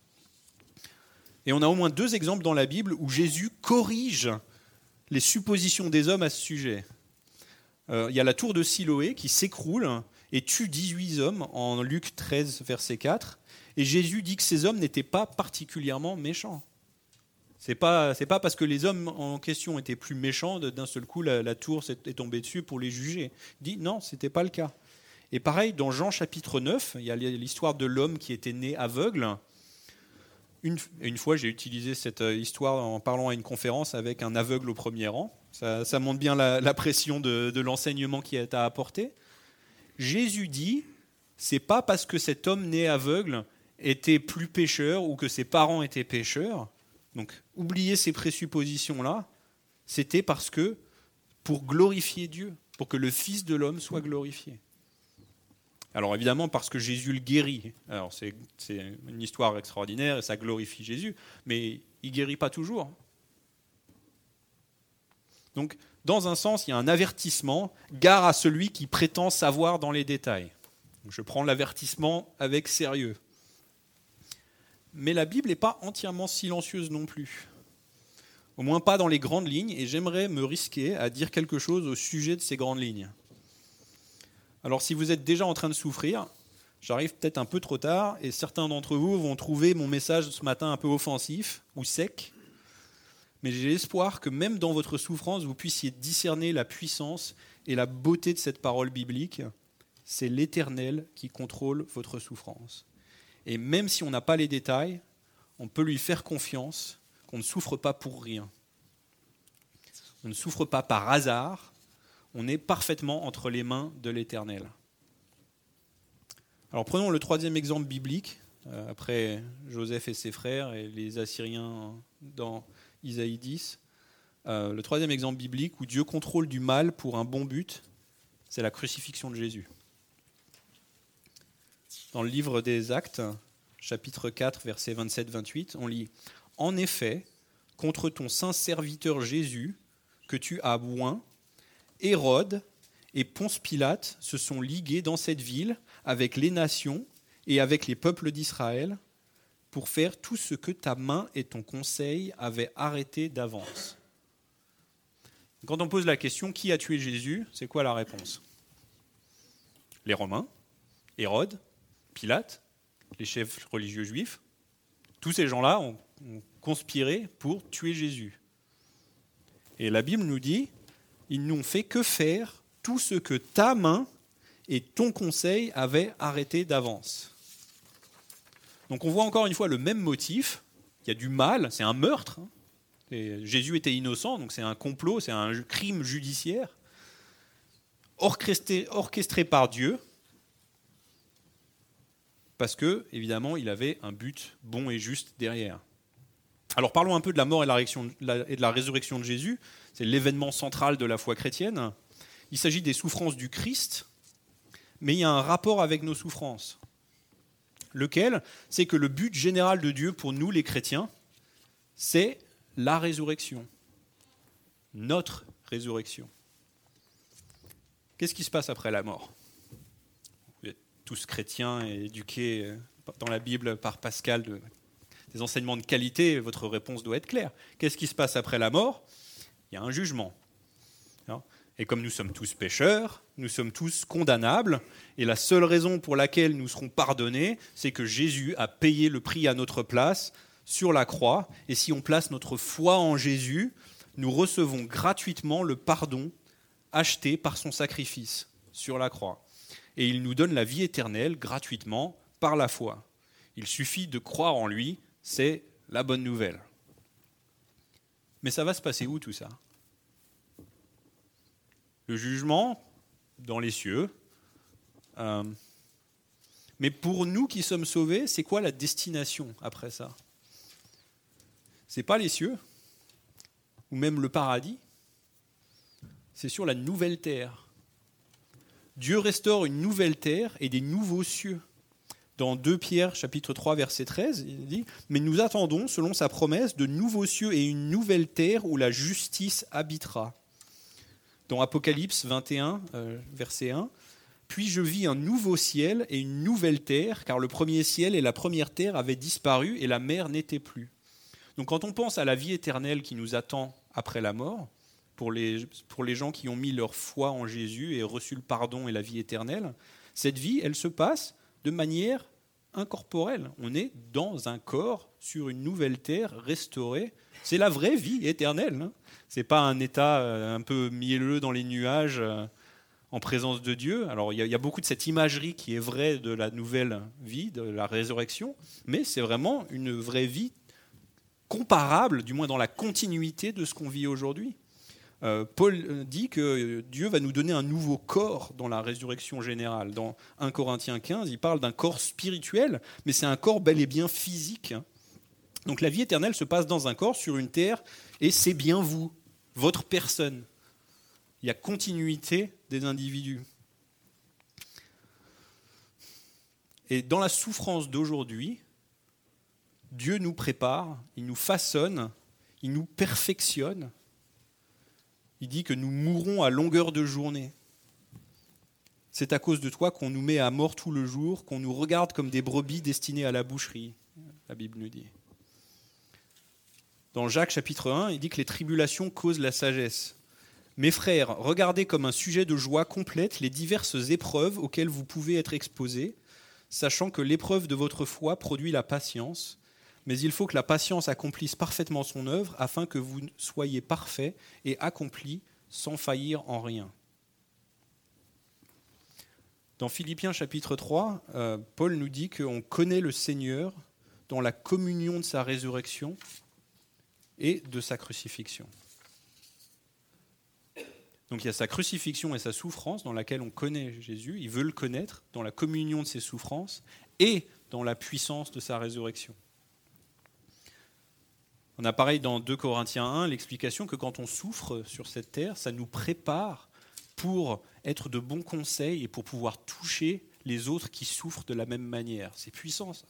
Speaker 1: Et on a au moins deux exemples dans la Bible où Jésus corrige les suppositions des hommes à ce sujet. Euh, il y a la tour de Siloé qui s'écroule et tue 18 hommes en Luc 13, verset 4. Et Jésus dit que ces hommes n'étaient pas particulièrement méchants. C'est pas c'est pas parce que les hommes en question étaient plus méchants d'un seul coup la, tour est tombée dessus pour les juger. Il dit non, c'était pas le cas. Et pareil dans Jean chapitre 9, il y a l'histoire de l'homme qui était né aveugle. Une, fois, j'ai utilisé cette euh, histoire en parlant à une conférence avec un aveugle au premier rang. Ça, montre bien la, pression de, de l'enseignement qui est à apporter. Jésus dit, c'est pas parce que cet homme né aveugle était plus pécheur ou que ses parents étaient pécheurs Donc, oublier ces présuppositions-là, c'était parce que pour glorifier Dieu, pour que le Fils de l'homme soit glorifié. Alors évidemment parce que Jésus le guérit. Alors c'est une histoire extraordinaire et ça glorifie Jésus, mais il guérit pas toujours. Donc dans un sens, il y a un avertissement, gare à celui qui prétend savoir dans les détails. Je prends l'avertissement avec sérieux. Mais la Bible n'est pas entièrement silencieuse non plus. Au moins pas dans les grandes lignes, et j'aimerais me risquer à dire quelque chose au sujet de ces grandes lignes. Alors si vous êtes déjà en train de souffrir, j'arrive peut-être un peu trop tard, et certains d'entre vous vont trouver mon message ce matin un peu offensif ou sec, mais j'ai l'espoir que même dans votre souffrance, vous puissiez discerner la puissance et la beauté de cette parole biblique. C'est l'Éternel qui contrôle votre souffrance. Et même si on n'a pas les détails, on peut lui faire confiance qu'on ne souffre pas pour rien. On ne souffre pas par hasard, on est parfaitement entre les mains de l'Éternel. Alors prenons le troisième exemple biblique, euh, après Joseph et ses frères et les Assyriens dans Isaïe 10. Euh, le troisième exemple biblique où Dieu contrôle du mal pour un bon but, c'est la crucifixion de Jésus dans le livre des Actes, chapitre 4, versets 27-28, on lit En effet, contre ton saint serviteur Jésus, que tu as oint, Hérode et Ponce Pilate se sont ligués dans cette ville avec les nations et avec les peuples d'Israël pour faire tout ce que ta main et ton conseil avaient arrêté d'avance. Quand on pose la question qui a tué Jésus, c'est quoi la réponse? Les Romains, Hérode, Pilate, les chefs religieux juifs, tous ces gens-là ont, conspiré pour tuer Jésus. Et la Bible nous dit, ils n'ont fait que faire tout ce que ta main et ton conseil avaient arrêté d'avance. Donc on voit encore une fois le même motif, il y a du mal, c'est un meurtre. Hein. Jésus était innocent, donc c'est un complot, c'est un crime judiciaire, orchestré par Dieu, parce que, évidemment, il avait un but bon et juste derrière. Alors parlons un peu de la mort et, de la résurrection de Jésus. C'est l'événement central de la foi chrétienne. Il s'agit des souffrances du Christ, mais il y a un rapport avec nos souffrances. Lequel? C'est que le but général de Dieu pour nous, les chrétiens, c'est la résurrection. Notre résurrection. Qu'est-ce qui se passe après la mort? Tous chrétiens et éduqués euh, dans la Bible par Pascal de, des enseignements de qualité, votre réponse doit être claire. Qu'est-ce qui se passe après la mort? Il y a un jugement. Hein et comme nous sommes tous pécheurs, nous sommes tous condamnables, et la seule raison pour laquelle nous serons pardonnés, c'est que Jésus a payé le prix à notre place sur la croix, et si on place notre foi en Jésus, nous recevons gratuitement le pardon acheté par son sacrifice sur la croix et il nous donne la vie éternelle gratuitement par la foi. Il suffit de croire en lui, c'est la bonne nouvelle. Mais ça va se passer où tout ça? Le jugement dans les cieux. Euh, mais pour nous qui sommes sauvés, c'est quoi la destination après ça? C'est pas les cieux ou même le paradis. C'est sur la nouvelle terre Dieu restaure une nouvelle terre et des nouveaux cieux. Dans 2 Pierre chapitre 3 verset 13, il dit "Mais nous attendons selon sa promesse de nouveaux cieux et une nouvelle terre où la justice habitera." Dans Apocalypse 21 euh, verset 1, "Puis je vis un nouveau ciel et une nouvelle terre, car le premier ciel et la première terre avaient disparu et la mer n'était plus." Donc quand on pense à la vie éternelle qui nous attend après la mort, pour les, pour les gens qui ont mis leur foi en Jésus et reçu le pardon et la vie éternelle, cette vie, elle se passe de manière incorporelle. On est dans un corps sur une nouvelle terre restaurée. C'est la vraie vie éternelle. Hein. Ce n'est pas un état euh, un peu mielleux dans les nuages euh, en présence de Dieu. Alors il y, a beaucoup de cette imagerie qui est vraie de la nouvelle vie, de la résurrection, mais c'est vraiment une vraie vie comparable, du moins dans la continuité de ce qu'on vit aujourd'hui. Euh, Paul euh, dit que Dieu va nous donner un nouveau corps dans la résurrection générale. Dans 1 Corinthiens 15, il parle d'un corps spirituel, mais c'est un corps bel et bien physique. Donc la vie éternelle se passe dans un corps, sur une terre, et c'est bien vous, votre personne. Il y a continuité des individus. Et dans la souffrance d'aujourd'hui, Dieu nous prépare, il nous façonne, il nous perfectionne. Il dit que nous mourrons à longueur de journée. C'est à cause de toi qu'on nous met à mort tout le jour, qu'on nous regarde comme des brebis destinées à la boucherie, la Bible nous dit. Dans Jacques chapitre 1, il dit que les tribulations causent la sagesse. Mes frères, regardez comme un sujet de joie complète les diverses épreuves auxquelles vous pouvez être exposés, sachant que l'épreuve de votre foi produit la patience, mais il faut que la patience accomplisse parfaitement son œuvre afin que vous soyez parfaits et accomplis sans faillir en rien. Dans Philippiens chapitre 3, euh, Paul nous dit qu'on connaît le Seigneur dans la communion de sa résurrection et de sa crucifixion. Donc il y a sa crucifixion et sa souffrance dans laquelle on connaît Jésus, il veut le connaître dans la communion de ses souffrances et dans la puissance de sa résurrection. On a pareil dans 2 Corinthiens 1 l'explication que quand on souffre sur cette terre, ça nous prépare pour être de bons conseils et pour pouvoir toucher les autres qui souffrent de la même manière. C'est puissant ça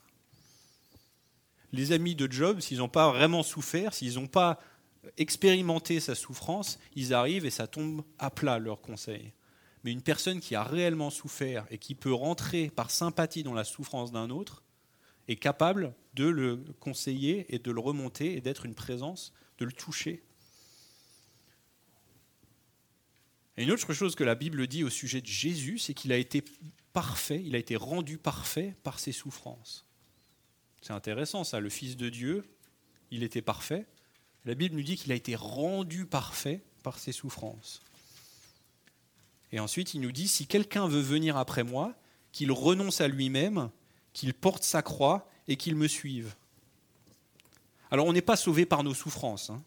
Speaker 1: les amis de Job, s'ils n'ont pas vraiment souffert, s'ils n'ont pas expérimenté sa souffrance, ils arrivent et ça tombe à plat leur conseil. Mais une personne qui a réellement souffert et qui peut rentrer par sympathie dans la souffrance d'un autre est capable de le conseiller et de le remonter et d'être une présence, de le toucher. Et une autre chose que la Bible dit au sujet de Jésus, c'est qu'il a été parfait, il a été rendu parfait par ses souffrances. C'est intéressant ça, le Fils de Dieu, il était parfait. La Bible nous dit qu'il a été rendu parfait par ses souffrances. Et ensuite, il nous dit, si quelqu'un veut venir après moi, qu'il renonce à lui-même, qu'il porte sa croix et qu'il me suive. Alors on n'est pas sauvé par nos souffrances, hein.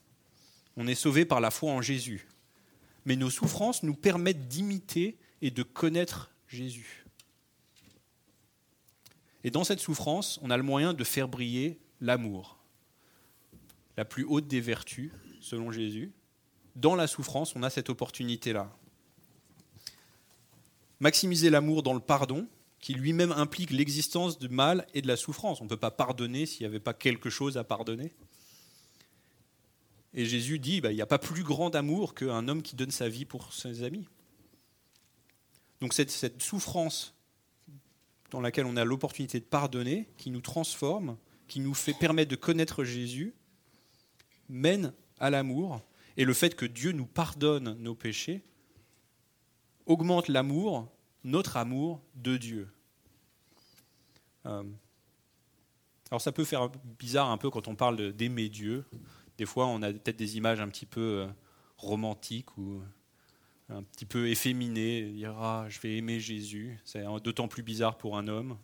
Speaker 1: on est sauvé par la foi en Jésus. Mais nos souffrances nous permettent d'imiter et de connaître Jésus. Et dans cette souffrance, on a le moyen de faire briller l'amour, la plus haute des vertus, selon Jésus. Dans la souffrance, on a cette opportunité-là. Maximiser l'amour dans le pardon, qui lui-même implique l'existence du mal et de la souffrance. On ne peut pas pardonner s'il n'y avait pas quelque chose à pardonner. Et Jésus dit, bah, il n'y a pas plus grand amour qu'un homme qui donne sa vie pour ses amis. Donc cette, cette souffrance dans laquelle on a l'opportunité de pardonner, qui nous transforme, qui nous fait permettre de connaître Jésus, mène à l'amour. Et le fait que Dieu nous pardonne nos péchés augmente l'amour, notre amour de Dieu. Euh, alors ça peut faire bizarre un peu quand on parle d'aimer Dieu. Des fois, on a peut-être des images un petit peu euh, romantiques ou un petit peu efféminé, dire ah, je vais aimer Jésus. C'est d'autant plus bizarre pour un homme.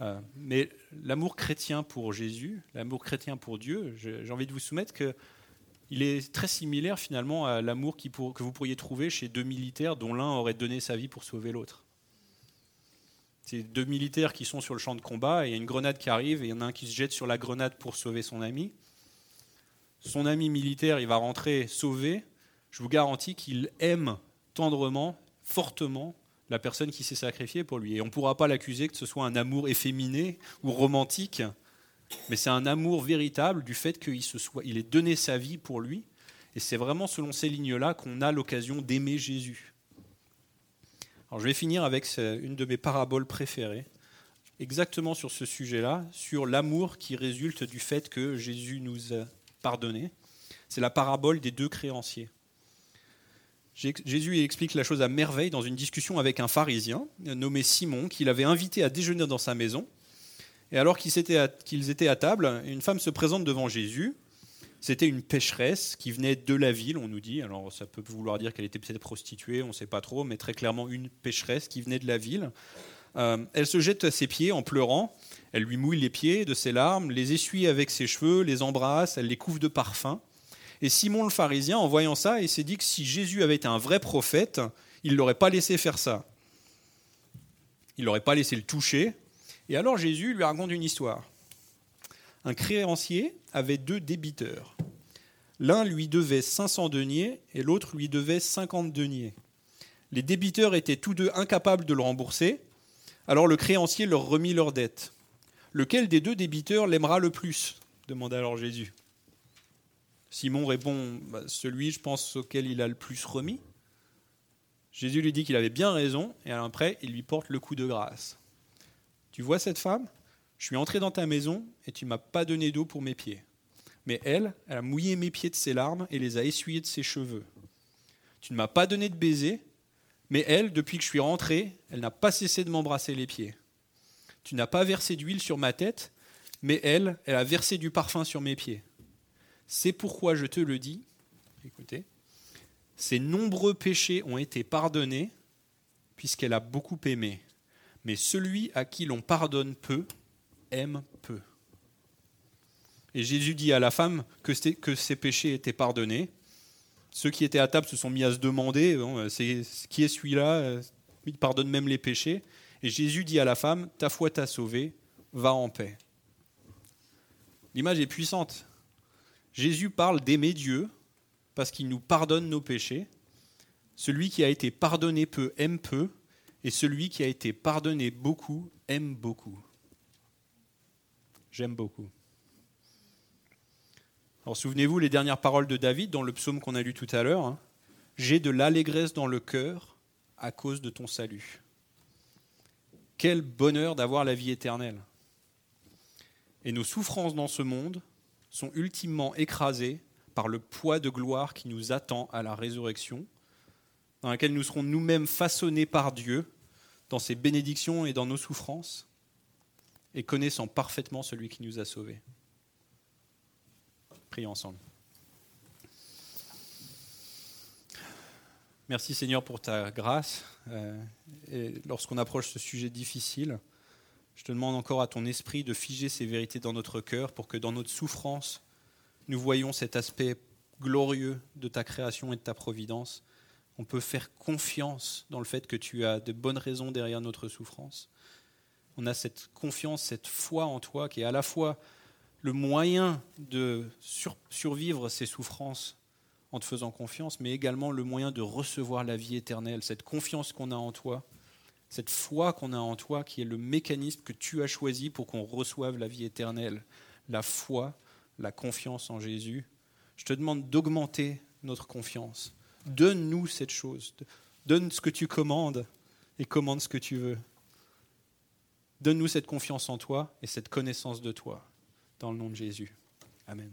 Speaker 1: Euh, mais l'amour chrétien pour Jésus, l'amour chrétien pour Dieu, j'ai envie de vous soumettre que il est très similaire finalement à l'amour que vous pourriez trouver chez deux militaires dont l'un aurait donné sa vie pour sauver l'autre. C'est deux militaires qui sont sur le champ de combat et il y a une grenade qui arrive et il y en a un qui se jette sur la grenade pour sauver son ami. Son ami militaire, il va rentrer sauver je vous garantis qu'il aime tendrement, fortement, la personne qui s'est sacrifiée pour lui. Et on ne pourra pas l'accuser que ce soit un amour efféminé ou romantique, mais c'est un amour véritable du fait qu'il soit, il ait donné sa vie pour lui. Et c'est vraiment selon ces lignes-là qu'on a l'occasion d'aimer Jésus. Je vais finir avec une de mes paraboles préférées, exactement sur ce sujet-là, sur l'amour qui résulte du fait que Jésus nous a pardonné. C'est la parabole des deux créanciers. Jésus explique la chose à merveille dans une discussion avec un pharisien nommé Simon qu'il avait invité à déjeuner dans sa maison. Et alors qu'ils étaient, à, table, une femme se présente devant Jésus. C'était une pécheresse qui venait de la ville, on nous dit. Alors ça peut vouloir dire qu'elle était peut-être prostituée, on ne sait pas trop, mais très clairement une pécheresse qui venait de la ville. Euh, elle se jette à ses pieds en pleurant. Elle lui mouille les pieds de ses larmes, les essuie avec ses cheveux, les embrasse, elle les couvre de parfum. Et Simon le pharisien, en voyant ça, il s'est dit que si Jésus avait été un vrai prophète, il ne l'aurait pas laissé faire ça. Il ne l'aurait pas laissé le toucher. Et alors Jésus lui raconte une histoire. Un créancier avait deux débiteurs. L'un lui devait 500 deniers et l'autre lui devait 50 deniers. Les débiteurs étaient tous deux incapables de le rembourser, alors le créancier leur remit leur dette. Lequel des deux débiteurs l'aimera le plus? demanda alors Jésus. Simon répond bah, Celui, je pense, auquel il a le plus remis. Jésus lui dit qu'il avait bien raison, et après, il lui porte le coup de grâce. Tu vois cette femme? Je suis entré dans ta maison, et tu m'as pas donné d'eau pour mes pieds. Mais elle, elle a mouillé mes pieds de ses larmes et les a essuyés de ses cheveux. Tu ne m'as pas donné de baiser, mais elle, depuis que je suis rentré, elle n'a pas cessé de m'embrasser les pieds. Tu n'as pas versé d'huile sur ma tête, mais elle, elle a versé du parfum sur mes pieds. C'est pourquoi je te le dis, écoutez, ses nombreux péchés ont été pardonnés, puisqu'elle a beaucoup aimé. Mais celui à qui l'on pardonne peu, aime peu. Et Jésus dit à la femme que, ses péchés étaient pardonnés. Ceux qui étaient à table se sont mis à se demander qui est celui-là? Il pardonne même les péchés. Et Jésus dit à la femme Ta foi t'a sauvée, va en paix. L'image est puissante. Jésus parle d'aimer Dieu parce qu'il nous pardonne nos péchés. Celui qui a été pardonné peu aime peu, et celui qui a été pardonné beaucoup aime beaucoup. J'aime beaucoup. Alors souvenez-vous les dernières paroles de David dans le psaume qu'on a lu tout à l'heure. Hein. J'ai de l'allégresse dans le cœur à cause de ton salut. Quel bonheur d'avoir la vie éternelle. Et nos souffrances dans ce monde sont ultimement écrasées par le poids de gloire qui nous attend à la résurrection, dans laquelle nous serons nous-mêmes façonnés par Dieu dans ses bénédictions et dans nos souffrances, et connaissant parfaitement celui qui nous a sauvés. Prions ensemble. Merci Seigneur pour ta grâce. Euh, et lorsqu'on approche ce sujet difficile, je te demande encore à ton esprit de figer ces vérités dans notre cœur pour que dans notre souffrance, nous voyons cet aspect glorieux de ta création et de ta providence. On peut faire confiance dans le fait que tu as de bonnes raisons derrière notre souffrance. On a cette confiance, cette foi en toi qui est à la fois le moyen de survivre ces souffrances en te faisant confiance, mais également le moyen de recevoir la vie éternelle, cette confiance qu'on a en toi, cette foi qu'on a en toi, qui est le mécanisme que tu as choisi pour qu'on reçoive la vie éternelle, la foi, la confiance en Jésus. Je te demande d'augmenter notre confiance. Donne-nous cette chose. Donne ce que tu commandes et commande ce que tu veux. Donne-nous cette confiance en toi et cette connaissance de toi dans le nom de Jésus. Amen.